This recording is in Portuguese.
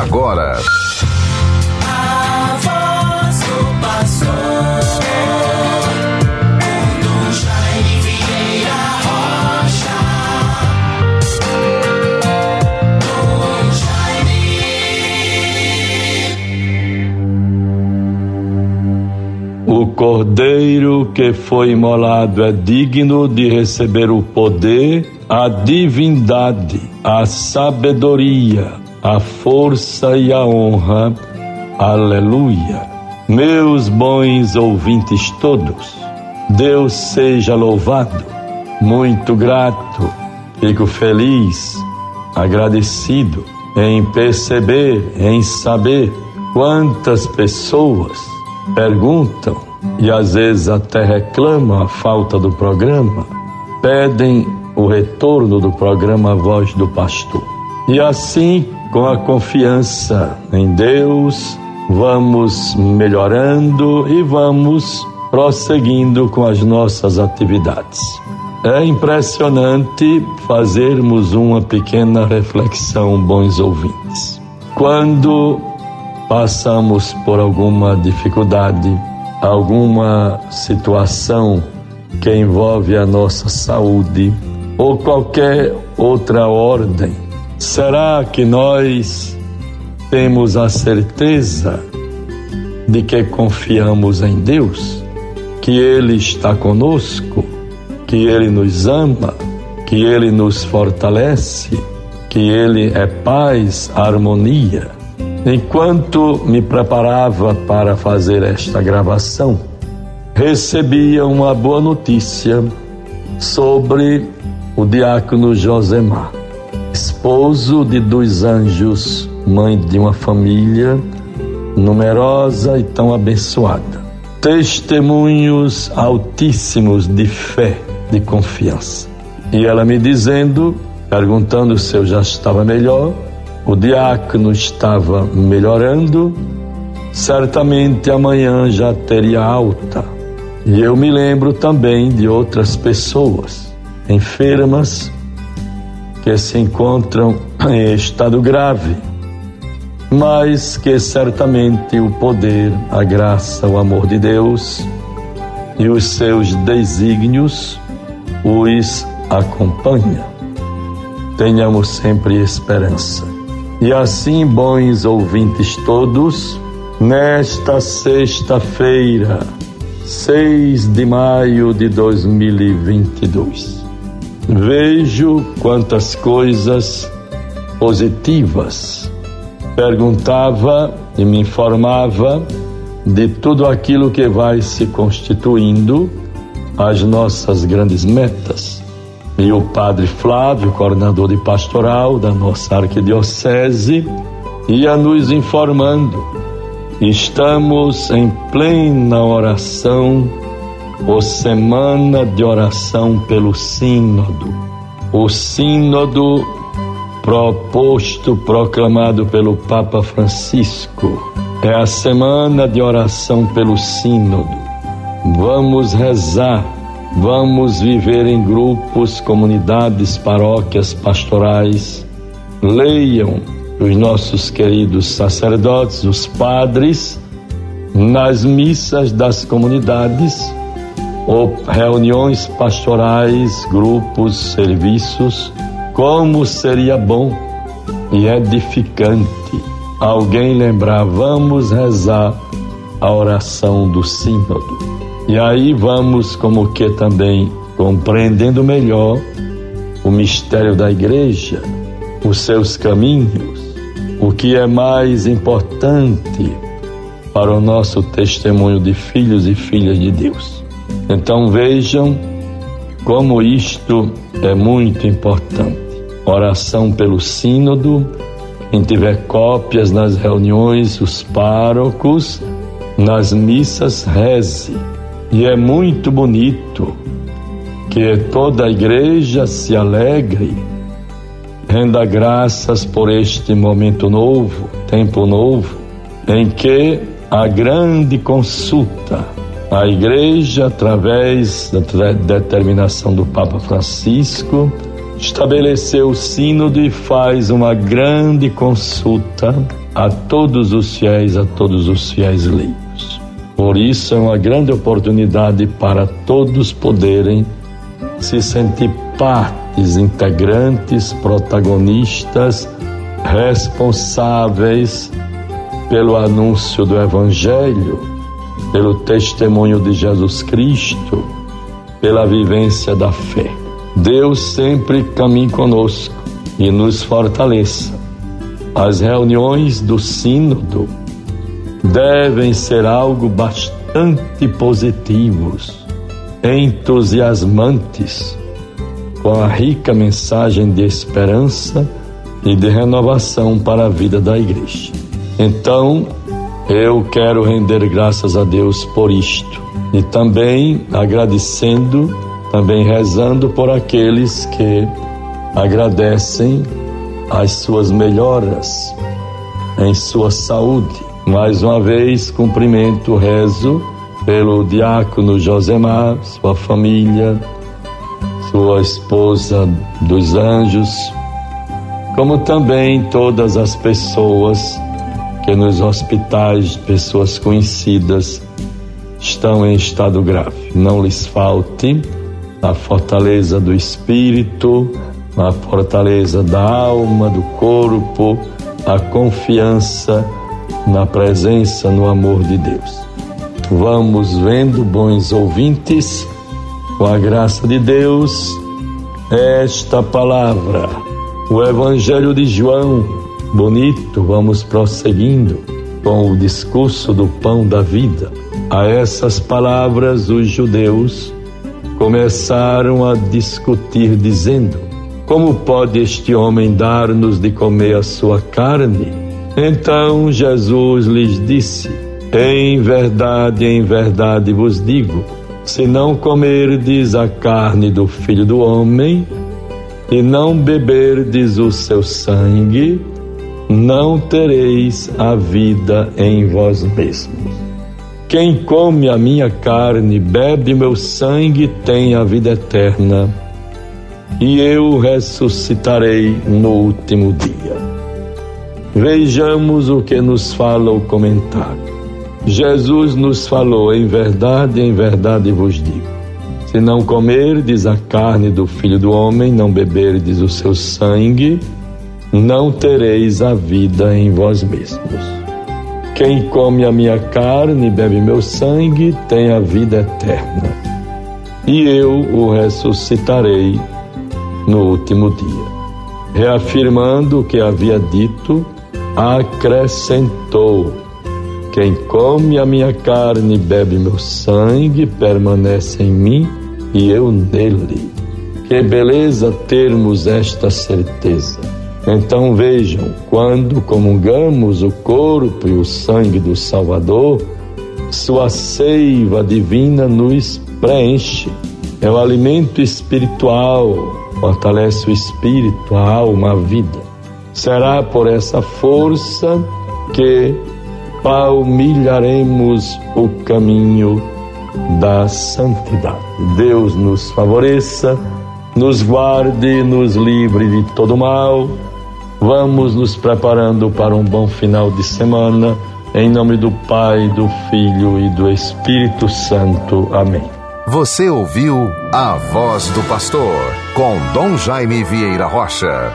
agora. O cordeiro que foi imolado é digno de receber o poder, a divindade, a sabedoria, a força e a honra. Aleluia. Meus bons ouvintes todos, Deus seja louvado. Muito grato, fico feliz, agradecido em perceber, em saber quantas pessoas perguntam e às vezes até reclamam a falta do programa, pedem o retorno do programa Voz do Pastor. E assim com a confiança em Deus, vamos melhorando e vamos prosseguindo com as nossas atividades. É impressionante fazermos uma pequena reflexão, bons ouvintes. Quando passamos por alguma dificuldade, alguma situação que envolve a nossa saúde ou qualquer outra ordem Será que nós temos a certeza de que confiamos em Deus, que Ele está conosco, que Ele nos ama, que Ele nos fortalece, que Ele é paz, harmonia? Enquanto me preparava para fazer esta gravação, recebia uma boa notícia sobre o diácono Josemar esposo de dois anjos, mãe de uma família numerosa e tão abençoada. Testemunhos altíssimos de fé, de confiança. E ela me dizendo, perguntando se eu já estava melhor, o diácono estava melhorando, certamente amanhã já teria alta. E eu me lembro também de outras pessoas enfermas que se encontram em estado grave, mas que certamente o poder, a graça, o amor de Deus e os seus desígnios os acompanha. Tenhamos sempre esperança. E assim, bons ouvintes todos, nesta sexta-feira, 6 de maio de 2022, Vejo quantas coisas positivas. Perguntava e me informava de tudo aquilo que vai se constituindo as nossas grandes metas. E o padre Flávio, coordenador de pastoral da nossa arquidiocese, ia nos informando. Estamos em plena oração o Semana de Oração pelo Sínodo. O Sínodo proposto, proclamado pelo Papa Francisco. É a Semana de Oração pelo Sínodo. Vamos rezar, vamos viver em grupos, comunidades, paróquias, pastorais. Leiam os nossos queridos sacerdotes, os padres, nas missas das comunidades ou reuniões pastorais, grupos, serviços, como seria bom e edificante alguém lembrar, vamos rezar a oração do sínodo. E aí vamos, como que também compreendendo melhor o mistério da igreja, os seus caminhos, o que é mais importante para o nosso testemunho de filhos e filhas de Deus. Então vejam como isto é muito importante. Oração pelo Sínodo, quem tiver cópias nas reuniões, os párocos, nas missas, reze. E é muito bonito que toda a igreja se alegre, renda graças por este momento novo, tempo novo, em que a grande consulta a Igreja, através da determinação do Papa Francisco, estabeleceu o sínodo e faz uma grande consulta a todos os fiéis, a todos os fiéis leigos. Por isso é uma grande oportunidade para todos poderem se sentir partes integrantes, protagonistas, responsáveis pelo anúncio do Evangelho, pelo testemunho de Jesus Cristo, pela vivência da fé. Deus sempre caminhe conosco e nos fortaleça. As reuniões do Sínodo devem ser algo bastante positivos, entusiasmantes, com a rica mensagem de esperança e de renovação para a vida da igreja. Então, eu quero render graças a Deus por isto e também agradecendo, também rezando por aqueles que agradecem as suas melhoras em sua saúde. Mais uma vez, cumprimento, rezo pelo diácono Josemar, sua família, sua esposa dos anjos, como também todas as pessoas que nos hospitais, pessoas conhecidas, estão em estado grave. Não lhes falte a fortaleza do espírito, a fortaleza da alma, do corpo, a confiança na presença, no amor de Deus. Vamos vendo, bons ouvintes, com a graça de Deus, esta palavra, o Evangelho de João, bonito, vamos prosseguindo com o discurso do pão da vida. A essas palavras, os judeus começaram a discutir, dizendo: Como pode este homem dar-nos de comer a sua carne? Então Jesus lhes disse: Em verdade, em verdade vos digo: se não comerdes a carne do filho do homem e não beberdes o seu sangue, não tereis a vida em vós mesmos. Quem come a minha carne, bebe meu sangue, tem a vida eterna, e eu ressuscitarei no último dia. Vejamos o que nos fala o comentário. Jesus nos falou: em verdade, em verdade vos digo. Se não comerdes a carne do filho do homem, não beberdes o seu sangue, não tereis a vida em vós mesmos. Quem come a minha carne e bebe meu sangue tem a vida eterna, e eu o ressuscitarei no último dia. Reafirmando o que havia dito, acrescentou: Quem come a minha carne e bebe meu sangue permanece em mim e eu nele. Que beleza termos esta certeza então vejam, quando comungamos o corpo e o sangue do Salvador, sua seiva divina nos preenche. É o alimento espiritual, fortalece o espírito, a alma, a vida. Será por essa força que palmilharemos o caminho da santidade. Deus nos favoreça, nos guarde, nos livre de todo mal Vamos nos preparando para um bom final de semana. Em nome do Pai, do Filho e do Espírito Santo. Amém. Você ouviu a voz do pastor com Dom Jaime Vieira Rocha.